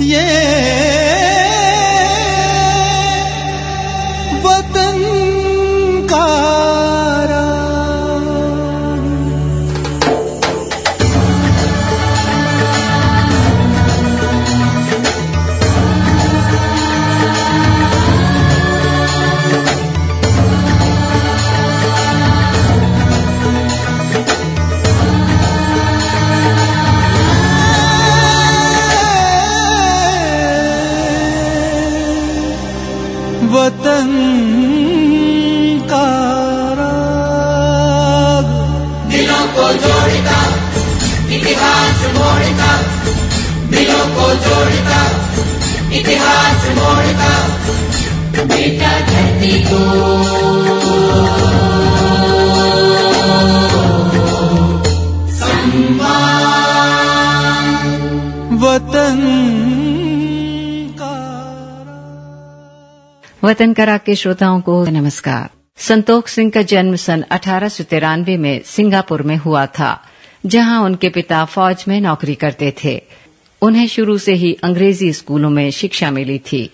वतन इतिहास मोड़ता, बेटा धरती को। वतन वतन करा के श्रोताओं को नमस्कार। संतोख सिंह का जन्म सन अठारह सौ तिरानवे में सिंगापुर में हुआ था, जहाँ उनके पिता फौज में नौकरी करते थे। उन्हें शुरू से ही अंग्रेज़ी स्कूलों में शिक्षा मिली थी।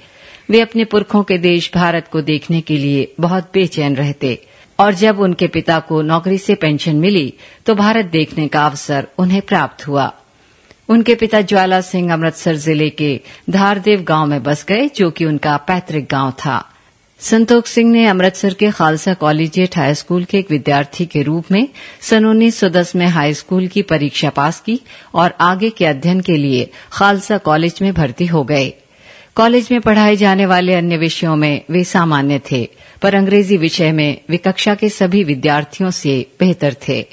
वे अपने पुरखों के देश भारत को देखने के लिए बहुत बेचैन रहते। और जब उनके पिता को नौकरी से पेंशन मिली तो भारत देखने का अवसर उन्हें प्राप्त हुआ। उनके पिता ज्वाला सिंह अमृतसर ज़िले के धारदेव गाँव में बस गए, जो कि उनका पैतृक गाँव था। संतोख सिंह ने अमृतसर के खालसा कॉलेजिएट हाई स्कूल के एक विद्यार्थी के रूप में सन उन्नीस सौ दस में हाई स्कूल की परीक्षा पास की और आगे के अध्ययन के लिए खालसा कॉलेज में भर्ती हो गए। कॉलेज में पढ़ाए जाने वाले अन्य विषयों में वे सामान्य थे, पर अंग्रेज़ी विषय में वे कक्षा के सभी विद्यार्थियों से बेहतर थे।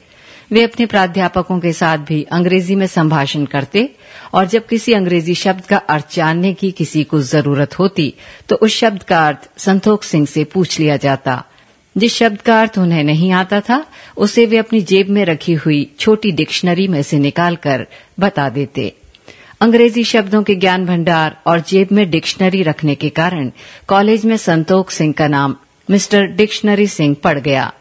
वे अपने प्राध्यापकों के साथ भी अंग्रेज़ी में संभाषण करते और जब किसी अंग्रेज़ी शब्द का अर्थ जानने की किसी को ज़रूरत होती तो उस शब्द का अर्थ संतोख सिंह से पूछ लिया जाता। जिस शब्द का अर्थ उन्हें नहीं आता था, उसे वे अपनी जेब में रखी हुई छोटी डिक्शनरी में से निकालकर बता देते। अंग्रेज़ी शब्दों के ज्ञान भंडार और जेब में डिक्शनरी रखने के कारण कॉलेज में संतोख सिंह का नाम मिस्टर डिक्शनरी सिंह पड़ गया।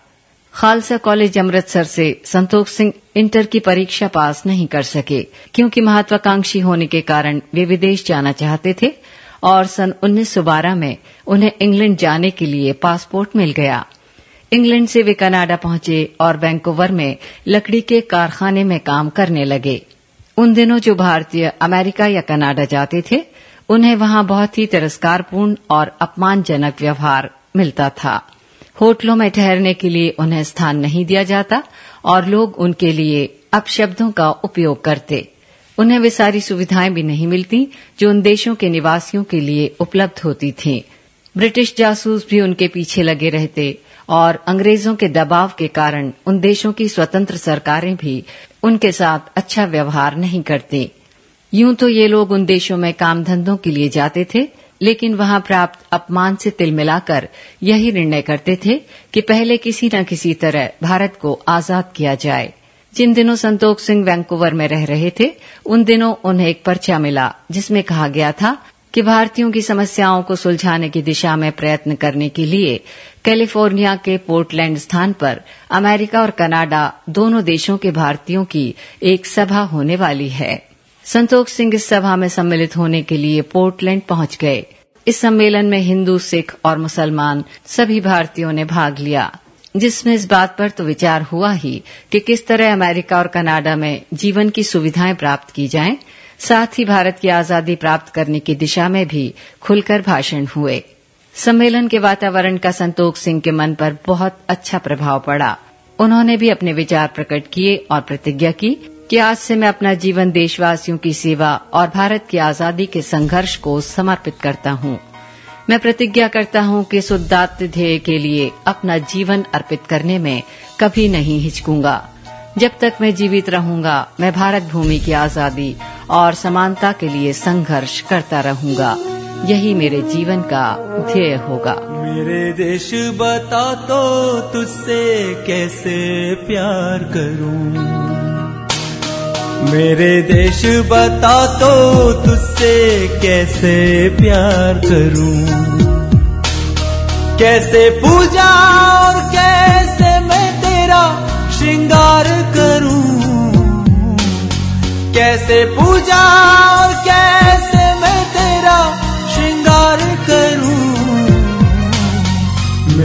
खालसा कॉलेज अमृतसर से संतोख सिंह इंटर की परीक्षा पास नहीं कर सके, क्योंकि महत्वाकांक्षी होने के कारण वे विदेश जाना चाहते थे और सन 1912 में उन्हें इंग्लैंड जाने के लिए पासपोर्ट मिल गया। इंग्लैंड से वे कनाडा पहुँचे और वैंकूवर में लकड़ी के कारखाने में काम करने लगे। उन दिनों जो भारतीय अमेरिका या कनाडा जाते थे, उन्हें वहाँ बहुत ही तिरस्कारपूर्ण और अपमानजनक व्यवहार मिलता था। होटलों में ठहरने के लिए उन्हें स्थान नहीं दिया जाता और लोग उनके लिए अपशब्दों का उपयोग करते। उन्हें वे सारी सुविधाएँ भी नहीं मिलती जो उन देशों के निवासियों के लिए उपलब्ध होती थीं। ब्रिटिश जासूस भी उनके पीछे लगे रहते और अंग्रेज़ों के दबाव के कारण उन देशों की स्वतंत्र सरकारें भी उनके साथ अच्छा व्यवहार नहीं करती। यूँ तो ये लोग उन देशों में काम धंधों के लिए जाते थे लेकिन वहाँ प्राप्त अपमान से तिल मिलाकर यही निर्णय करते थे कि पहले किसी न किसी तरह भारत को आज़ाद किया जाए। जिन दिनों संतोख सिंह वैंकूवर में रह रहे थे, उन दिनों उन्हें एक पर्चा मिला, जिसमें कहा गया था कि भारतीयों की समस्याओं को सुलझाने की दिशा में प्रयत्न करने के लिए कैलिफ़ोर्निया के पोर्टलैंड स्थान पर अमेरिका और कनाडा दोनों देशों के भारतीयों की एक सभा होने वाली है। संतोख सिंह इस सभा में सम्मिलित होने के लिए पोर्टलैंड पहुँच गए। इस सम्मेलन में हिंदू, सिख और मुसलमान सभी भारतीयों ने भाग लिया, जिसमें इस बात पर तो विचार हुआ ही कि किस तरह अमेरिका और कनाडा में जीवन की सुविधाएँ प्राप्त की जाएँ, साथ ही भारत की आज़ादी प्राप्त करने की दिशा में भी खुलकर भाषण हुए। सम्मेलन के वातावरण का संतोख सिंह के मन पर बहुत अच्छा प्रभाव पड़ा। उन्होंने भी अपने विचार प्रकट किए और प्रतिज्ञा की कि आज से मैं अपना जीवन देशवासियों की सेवा और भारत की आज़ादी के संघर्ष को समर्पित करता हूँ। मैं प्रतिज्ञा करता हूँ कि इस उदात्त ध्येय के लिए अपना जीवन अर्पित करने में कभी नहीं हिचकूँगा। जब तक मैं जीवित रहूँगा, मैं भारत भूमि की आज़ादी और समानता के लिए संघर्ष करता रहूँगा। यही मेरे जीवन का ध्येय होगा। मेरे देश बता तो तुझसे कैसे प्यार करूँ? मेरे देश बता तो तुझसे कैसे प्यार करूँ? कैसे पूजा और कैसे मैं तेरा श्रृंगार करूँ? कैसे पूजा और कैसे मैं तेरा श्रृंगार करूँ?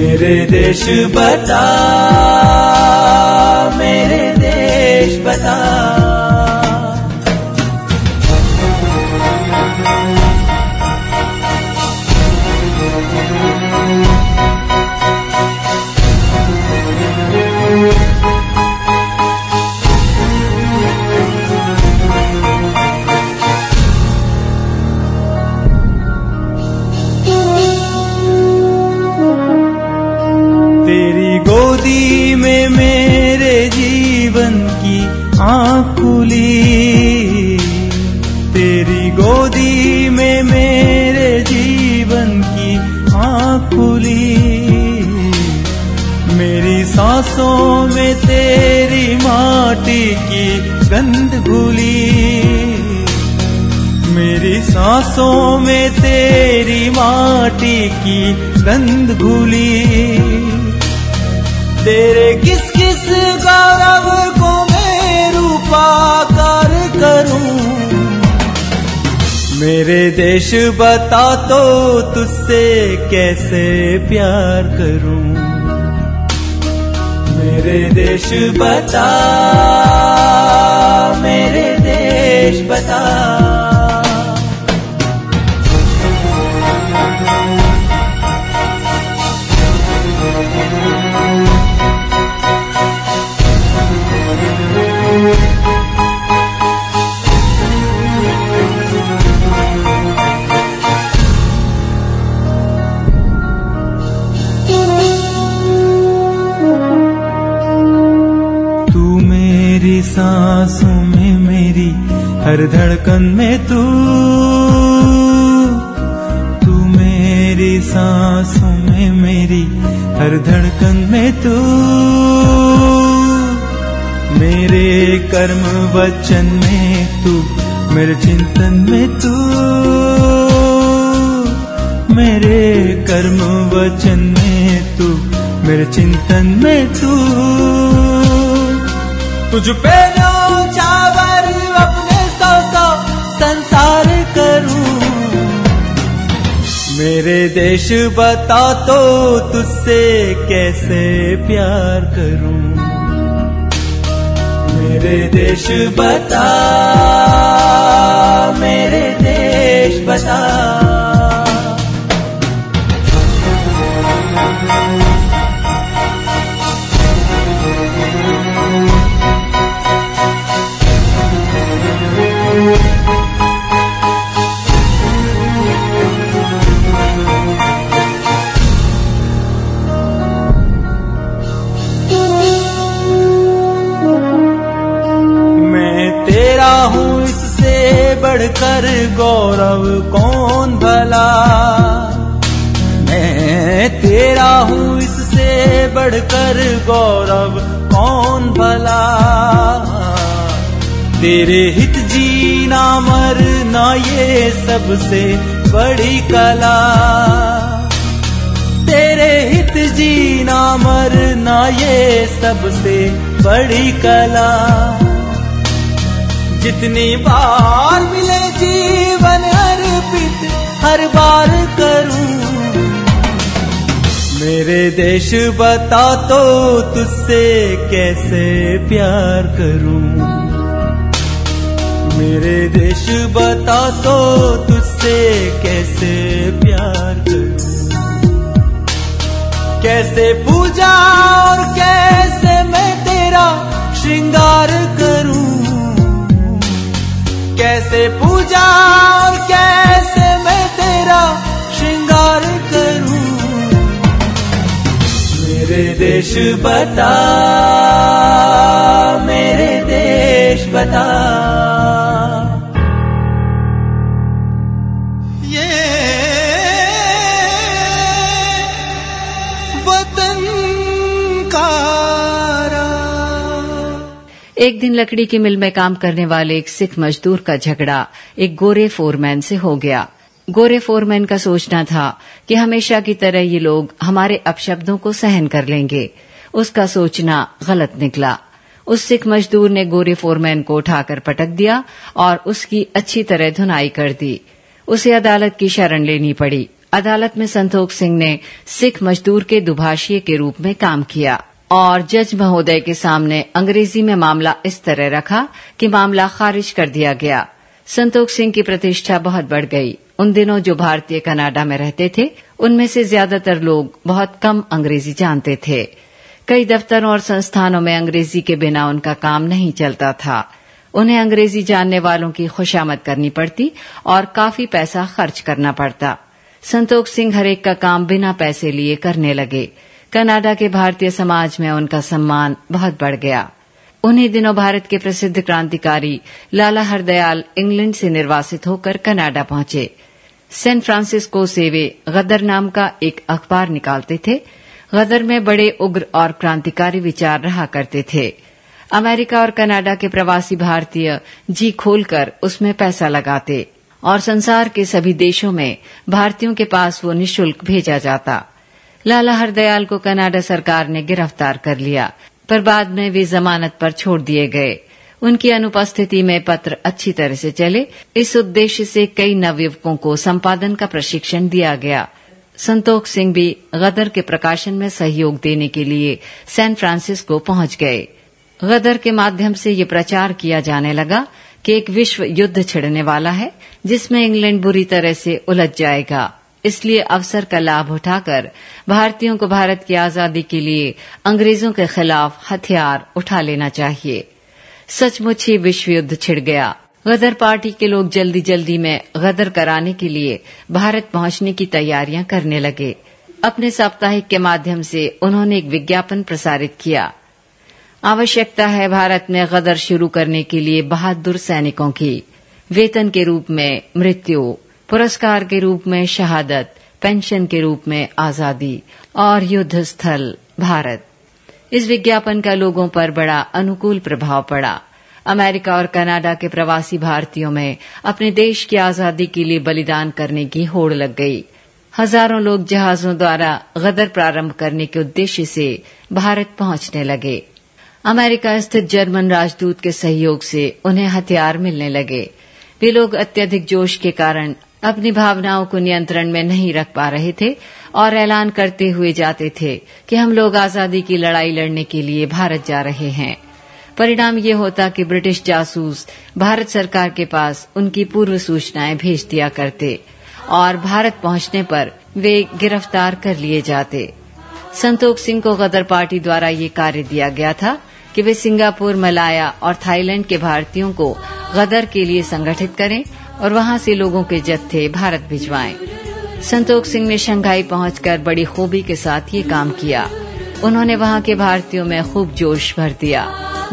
मेरे देश बता मेरे देश बता। गोदी में मेरे जीवन की आँख खुली तेरी गोदी में मेरे जीवन की आँख खुली मेरी सांसों में तेरी माटी की गंध घुली। मेरी सांसों में तेरी माटी की गंध घुली। तेरे किस किस गौरव को मैं रूपाकार करूँ? मेरे देश बता तो तुझसे कैसे प्यार करूँ? मेरे देश बता, मेरे देश बता। धड़कन में तू तू मेरी सांसों में मेरी, हर धड़कन में तू। मेरे कर्म वचन में तू, मेरे चिंतन में तू। मेरे कर्म वचन में तू, मेरे चिंतन में तू। तुझ पे मेरे देश बता तो तुझसे कैसे प्यार करूँ? मेरे देश बता मेरे देश बता। बढ़कर गौरव कौन भला? मैं तेरा हूँ इससे बढ़कर गौरव कौन भला? तेरे हित जीना मरना ये सबसे बड़ी कला। तेरे हित जीना मरना ये सबसे बड़ी कला। जितनी बार मिले जीवन अर्पित, हर बार करूँ। मेरे देश बता तो तुझसे कैसे प्यार करूँ? मेरे देश बता तो तुझसे कैसे प्यार करूँ? कैसे पूजा और कैसे मैं तेरा श्रृंगार करूँ? कैसे पूजा और कैसे मैं तेरा श्रृंगार करूँ? मेरे देश बता मेरे देश बता। एक दिन लकड़ी की मिल में काम करने वाले एक सिख मजदूर का झगड़ा एक गोरे फोरमैन से हो गया। गोरे फोरमैन का सोचना था कि हमेशा की तरह ये लोग हमारे अपशब्दों को सहन कर लेंगे। उसका सोचना गलत निकला। उस सिख मजदूर ने गोरे फोरमैन को उठाकर पटक दिया और उसकी अच्छी तरह धुनाई कर दी। उसे अदालत की शरण लेनी पड़ी। अदालत में संतोख सिंह ने सिख मजदूर के दुभाषिए के रूप में काम किया। और जज महोदय के सामने अंग्रेज़ी में मामला इस तरह रखा कि मामला खारिज कर दिया गया। संतोख सिंह की प्रतिष्ठा बहुत बढ़ गई। उन दिनों जो भारतीय कनाडा में रहते थे, उनमें से ज़्यादातर लोग बहुत कम अंग्रेज़ी जानते थे। कई दफ्तरों और संस्थानों में अंग्रेज़ी के बिना उनका काम नहीं चलता था। उन्हें अंग्रेज़ी जानने वालों की खुशामद करनी पड़ती और काफ़ी पैसा खर्च करना पड़ता। संतोख सिंह हरेक का काम बिना पैसे लिए करने लगे। कनाडा के भारतीय समाज में उनका सम्मान बहुत बढ़ गया। उन्हीं दिनों भारत के प्रसिद्ध क्रांतिकारी लाला हरदयाल इंग्लैंड से निर्वासित होकर कनाडा पहुँचे। सैन फ्रांसिस्को से वे गदर नाम का एक अखबार निकालते थे। गदर में बड़े उग्र और क्रांतिकारी विचार रहा करते थे। अमेरिका और कनाडा के प्रवासी भारतीय जी खोलकर उसमें पैसा लगाते और संसार के सभी देशों में भारतीयों के पास वो निशुल्क भेजा जाता। लाला हरदयाल को कनाडा सरकार ने गिरफ़्तार कर लिया, पर बाद में वे जमानत पर छोड़ दिए गए। उनकी अनुपस्थिति में पत्र अच्छी तरह से चले। इस उद्देश्य से कई नवयुवकों को संपादन का प्रशिक्षण दिया गया। संतोख सिंह भी गदर के प्रकाशन में सहयोग देने के लिए सैन फ्रांसिस्को पहुँच गए। गदर के माध्यम से ये प्रचार किया जाने लगा कि एक विश्व युद्ध छिड़ने वाला है, जिसमें इंग्लैंड बुरी तरह से उलझ जाएगा। इसलिए अवसर का लाभ उठाकर भारतीयों को भारत की आज़ादी के लिए अंग्रेज़ों के खिलाफ हथियार उठा लेना चाहिए। सचमुच ही विश्व युद्ध छिड़ गया। गदर पार्टी के लोग जल्दी जल्दी में गदर कराने के लिए भारत पहुँचने की तैयारियाँ करने लगे। अपने साप्ताहिक के माध्यम से उन्होंने एक विज्ञापन प्रसारित किया। आवश्यकता है भारत में गदर शुरू करने के लिए बहादुर सैनिकों की। वेतन के रूप में मृत्यु पुरस्कार के रूप में शहादत, पेंशन के रूप में आज़ादी और युद्ध स्थल भारत। इस विज्ञापन का लोगों पर बड़ा अनुकूल प्रभाव पड़ा। अमेरिका और कनाडा के प्रवासी भारतीयों में अपने देश की आज़ादी के लिए बलिदान करने की होड़ लग गई। हज़ारों लोग जहाजों द्वारा गदर प्रारंभ करने के उद्देश्य से भारत पहुँचने लगे। अमेरिका स्थित जर्मन राजदूत के सहयोग से उन्हें हथियार मिलने लगे। वे लोग अत्यधिक जोश के कारण अपनी भावनाओं को नियंत्रण में नहीं रख पा रहे थे और ऐलान करते हुए जाते थे कि हम लोग आज़ादी की लड़ाई लड़ने के लिए भारत जा रहे हैं। परिणाम ये होता कि ब्रिटिश जासूस भारत सरकार के पास उनकी पूर्व सूचनाएँ भेज दिया करते और भारत पहुँचने पर वे गिरफ़्तार कर लिए जाते। संतोख सिंह को गदर पार्टी द्वारा ये कार्य दिया गया था कि वे सिंगापुर, मलाया और थाईलैंड के भारतीयों को गदर के लिए संगठित करें और वहाँ से लोगों के जत्थे भारत भिजवाएँ। संतोख सिंह ने शंघाई पहुंचकर बड़ी खूबी के साथ ये काम किया। उन्होंने वहाँ के भारतीयों में खूब जोश भर दिया।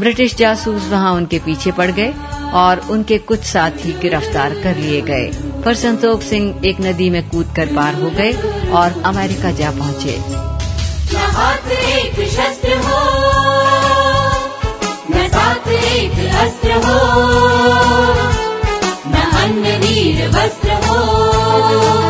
ब्रिटिश जासूस वहाँ उनके पीछे पड़ गए और उनके कुछ साथी गिरफ़्तार कर लिए गए। पर संतोख सिंह एक नदी में कूद कर पार हो गए और अमेरिका जा पहुँचे। साथ एक हो। वीर वस्त्र हो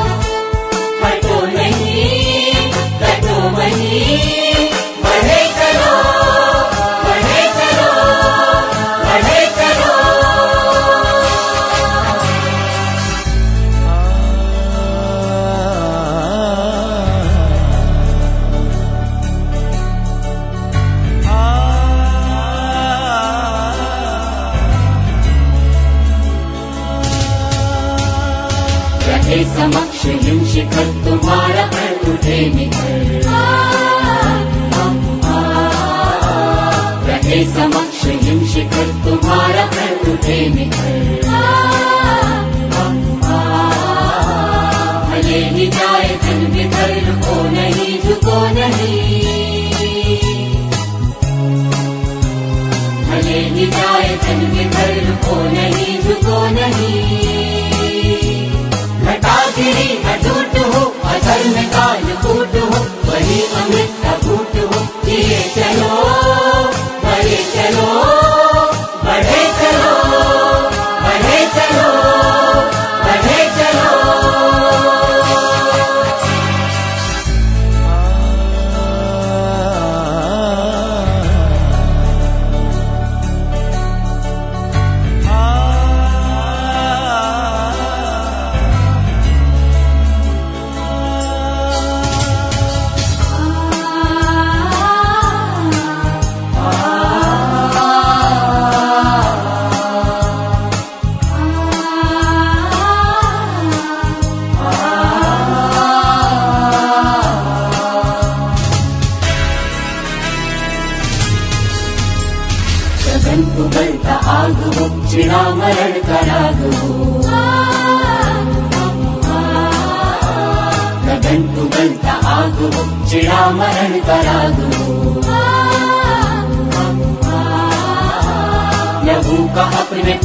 गिरी झूठ हो काल कूट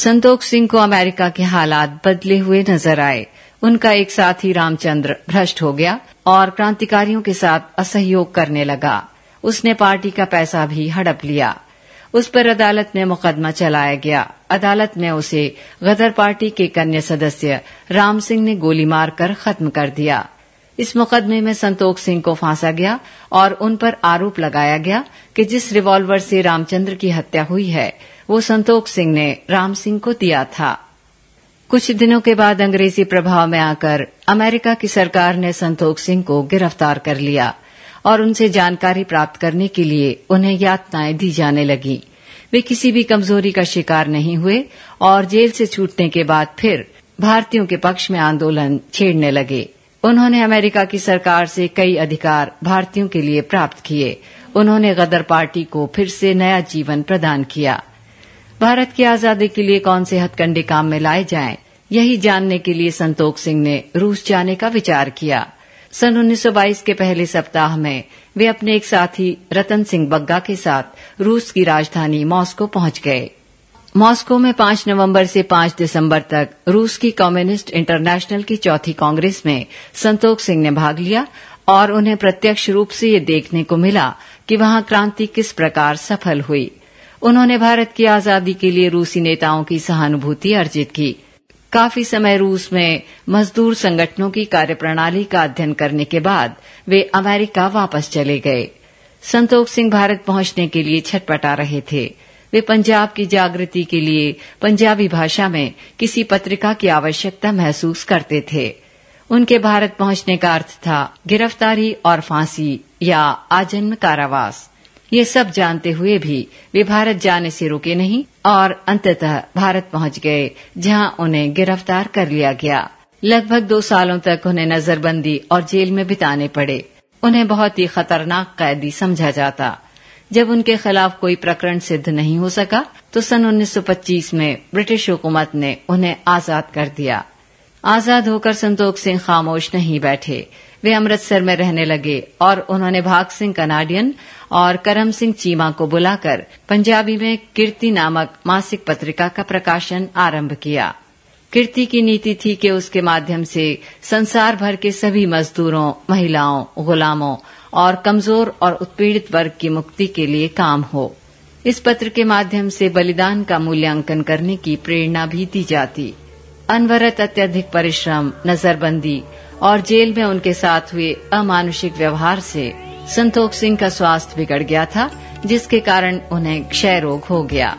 संतोख सिंह को अमेरिका के हालात बदले हुए नज़र आए। उनका एक साथी रामचंद्र भ्रष्ट हो गया और क्रांतिकारियों के साथ असहयोग करने लगा। उसने पार्टी का पैसा भी हड़प लिया। उस पर अदालत में मुकदमा चलाया गया। अदालत में उसे गदर पार्टी के कन्या सदस्य राम सिंह ने गोली मारकर खत्म कर दिया। इस मुकदमे में संतोख सिंह को फांसा गया और उन पर आरोप लगाया गया कि जिस रिवॉल्वर से रामचंद्र की हत्या हुई है वो संतोख सिंह ने राम सिंह को दिया था। कुछ दिनों के बाद अंग्रेज़ी प्रभाव में आकर अमेरिका की सरकार ने संतोख सिंह को गिरफ़्तार कर लिया और उनसे जानकारी प्राप्त करने के लिए उन्हें यातनाएँ दी जाने लगी। वे किसी भी कमज़ोरी का शिकार नहीं हुए और जेल से छूटने के बाद फिर भारतीयों के पक्ष में आंदोलन छेड़ने लगे। उन्होंने अमेरिका की सरकार से कई अधिकार भारतीयों के लिए प्राप्त किए। उन्होंने गदर पार्टी को फिर से नया जीवन प्रदान किया। भारत की आज़ादी के लिए कौन से हथकंडे काम में लाए जाएँ? यही जानने के लिए संतोख सिंह ने रूस जाने का विचार किया। सन 1922 के पहले सप्ताह में वे अपने एक साथी, रतन सिंह बग्गा के साथ रूस की राजधानी मॉस्को पहुँच गए। मॉस्को में 5 नवंबर से 5 दिसंबर तक रूस की कम्युनिस्ट इंटरनेशनल की चौथी कांग्रेस में संतोख सिंह ने भाग लिया और उन्हें प्रत्यक्ष रूप से ये देखने को मिला कि वहाँ क्रांति किस प्रकार सफल हुई। उन्होंने भारत की आज़ादी के लिए रूसी नेताओं की सहानुभूति अर्जित की। काफ़ी समय रूस में मजदूर संगठनों की कार्यप्रणाली का अध्ययन करने के बाद वे अमेरिका वापस चले गए। संतोख सिंह भारत पहुँचने के लिए छटपटा रहे थे। वे पंजाब की जागृति के लिए पंजाबी भाषा में किसी पत्रिका की आवश्यकता महसूस करते थे। उनके भारत पहुँचने का अर्थ था गिरफ्तारी और फांसी या आजन्म कारावास। ये सब जानते हुए भी वे भारत जाने से रुके नहीं और अंततः भारत पहुँच गए, जहाँ उन्हें गिरफ़्तार कर लिया गया। लगभग दो सालों तक उन्हें नजरबंदी और जेल में बिताने पड़े। उन्हें बहुत ही खतरनाक कैदी समझा जाता। जब उनके खिलाफ कोई प्रकरण सिद्ध नहीं हो सका तो सन 1925 में ब्रिटिश हुकूमत ने उन्हें आज़ाद कर दिया। आज़ाद होकर संतोख सिंह खामोश नहीं बैठे। वे अमृतसर में रहने लगे और उन्होंने भाग सिंह कनाडियन और करम सिंह चीमा को बुलाकर पंजाबी में कीर्ति नामक मासिक पत्रिका का प्रकाशन आरंभ किया। कीर्ति की नीति थी कि उसके माध्यम से संसार भर के सभी मजदूरों, महिलाओं, गुलामों और कमज़ोर और उत्पीड़ित वर्ग की मुक्ति के लिए काम हो। इस पत्र के माध्यम से बलिदान का मूल्यांकन करने की प्रेरणा भी दी जाती। अनवरत अत्यधिक परिश्रम, नजरबंदी और जेल में उनके साथ हुए अमानुषिक व्यवहार से संतोख सिंह का स्वास्थ्य बिगड़ गया था, जिसके कारण उन्हें क्षय रोग हो गया।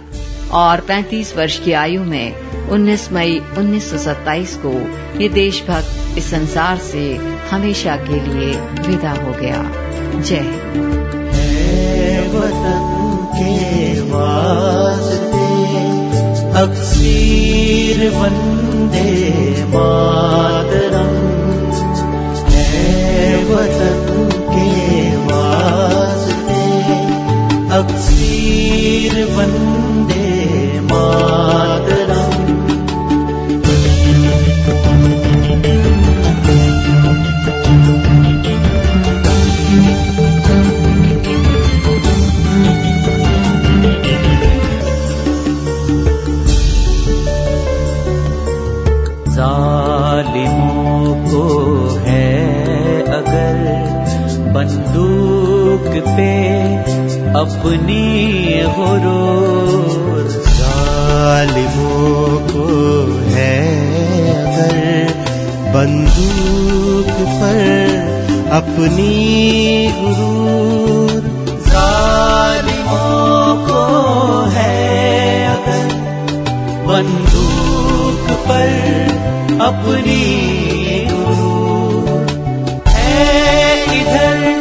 और 35 वर्ष की आयु में 19 मई 1927 को ये देशभक्त इस संसार से हमेशा के लिए विदा हो गया। जय अक्सीर वंदे मातरम। है वतन अक्सीर वंदे मातरम। को है अगर बंदूक पे अपनी गुरूर। जालिमों को है अगर बंदूक पर अपनी जालिमों को है अगर बंदूक पर अपनी गुरूर। है इधर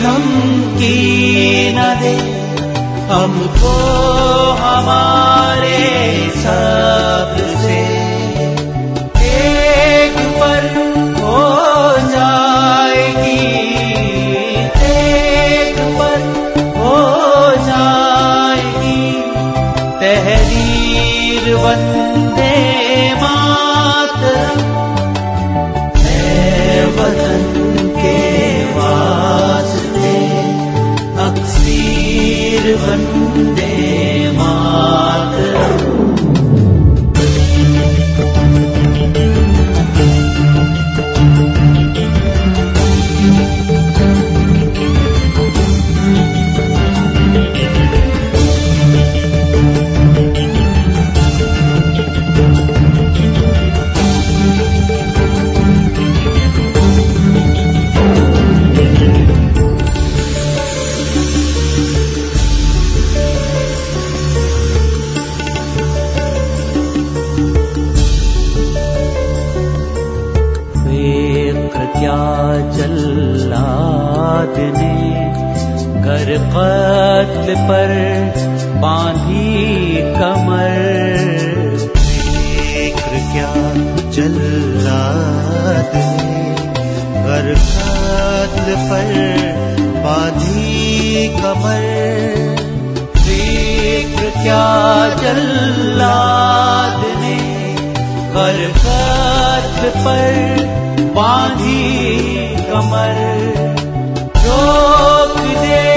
धमकी न दे हमको हमारे सबसे से अक्सीर कर कत्ल पर बांधी कमर रोक देगी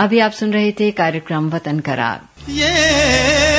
अभी आप सुन रहे थे कार्यक्रम वतन करार। ये